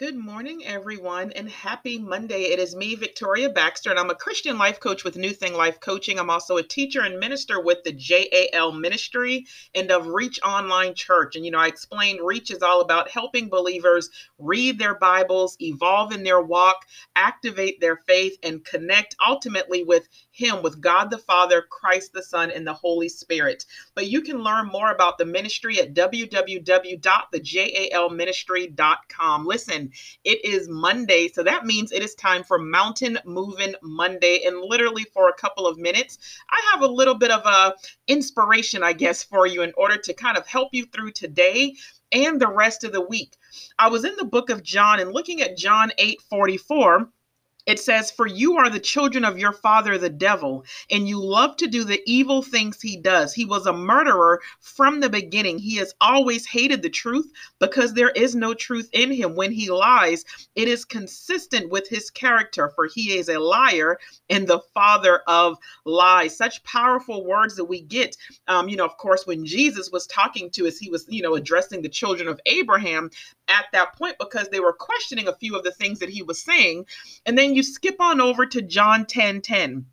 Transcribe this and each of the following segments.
Good morning, everyone, and happy Monday. It is me, Victoria Baxter, and I'm a Christian life coach with New Thing Life Coaching. I'm also a teacher and minister with the JAL Ministry and of Reach Online Church. And, you know, I explained Reach is all about helping believers read their Bibles, evolve in their walk, activate their faith, and connect ultimately with Him, with God the Father, Christ the Son, and the Holy Spirit. But you can learn more about the ministry at www.thejalministry.com. Listen, it is Monday, so that means it is time for Mountain Moving Monday. And literally for a couple of minutes, I have a little bit of a inspiration, I guess, for you in order to kind of help you through today and the rest of the week. I was in the book of John and looking at John 8 44 it says, For you are the children of your father, the devil, and you love to do the evil things he does. He was a murderer from the beginning. He has always hated the truth because there is no truth in him. When he lies, it is consistent with his character, for he is a liar and the father of lies. Such powerful words that we get. Um, you know, of course, when Jesus was talking to us, he was, you know, addressing the children of Abraham at that point because they were questioning a few of the things that he was saying. And then you skip on over to John 10 10.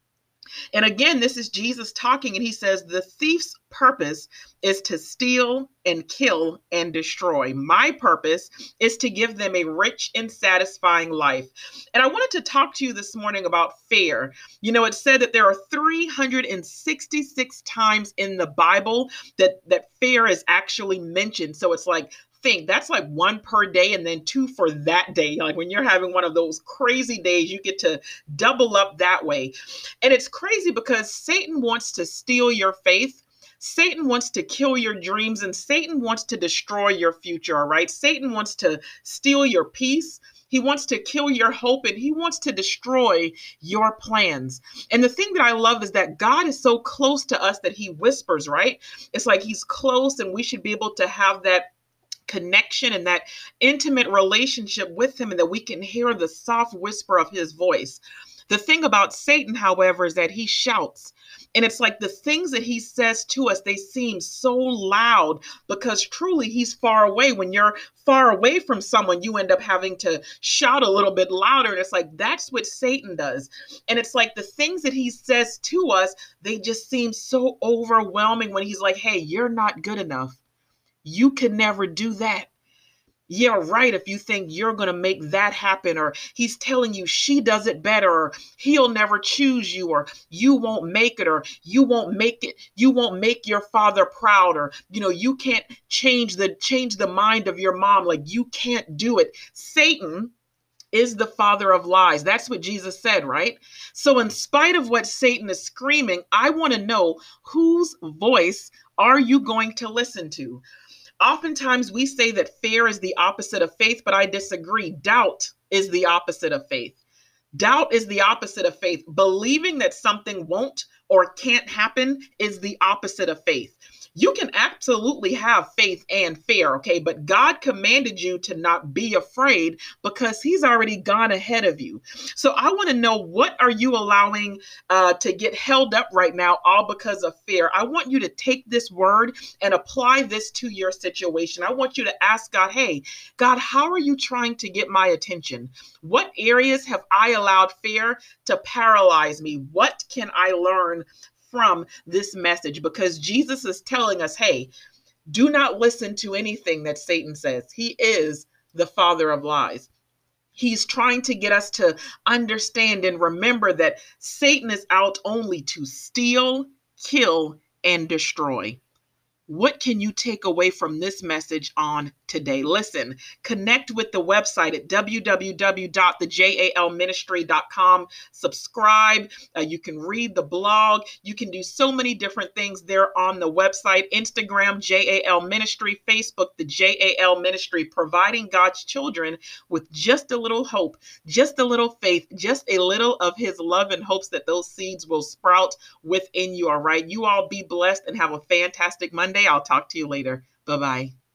And again, this is Jesus talking, and he says, The thief's purpose is to steal and kill and destroy. My purpose is to give them a rich and satisfying life. And I wanted to talk to you this morning about fear. You know, it said that there are 366 times in the Bible that, that fear is actually mentioned. So it's like think that's like one per day and then two for that day. Like when you're having one of those crazy days, you get to double up that way. And it's crazy because Satan wants to steal your faith. Satan wants to kill your dreams and Satan wants to destroy your future, all right? Satan wants to steal your peace. He wants to kill your hope and he wants to destroy your plans. And the thing that I love is that God is so close to us that he whispers, right? It's like he's close and we should be able to have that connection and that intimate relationship with him and that we can hear the soft whisper of his voice. The thing about Satan, however, is that he shouts. And it's like the things that he says to us, they seem so loud because truly he's far away. When you're far away from someone, you end up having to shout a little bit louder. And it's like that's what Satan does. And it's like the things that he says to us, they just seem so overwhelming when he's like, hey, you're not good enough. You can never do that. Yeah, right. If you think you're going to make that happen, or he's telling you she does it better, or he'll never choose you, or you won't make it, or you won't make it, you won't make your father proud, or you know, you can't change the change the mind of your mom. Like you can't do it. Satan is the father of lies. That's what Jesus said, right? So, in spite of what Satan is screaming, I want to know whose voice are you going to listen to? Oftentimes we say that fear is the opposite of faith, but I disagree. Doubt is the opposite of faith. Doubt is the opposite of faith. Believing that something won't or can't happen is the opposite of faith you can absolutely have faith and fear, okay? But God commanded you to not be afraid because He's already gone ahead of you. So I want to know what are you allowing uh, to get held up right now, all because of fear? I want you to take this word and apply this to your situation. I want you to ask God, hey, God, how are you trying to get my attention? What areas have I allowed fear to paralyze me? What can I learn from this message because Jesus is telling us, hey, do not listen to anything that Satan says. He is the father of lies. He's trying to get us to understand and remember that Satan is out only to steal, kill, and destroy. What can you take away from this message on today? Listen, connect with the website at www.thejalministry.com. Subscribe. Uh, you can read the blog. You can do so many different things there on the website Instagram, JAL Ministry, Facebook, the JAL Ministry, providing God's children with just a little hope, just a little faith, just a little of His love and hopes that those seeds will sprout within you. All right. You all be blessed and have a fantastic Monday. I'll talk to you later. Bye bye.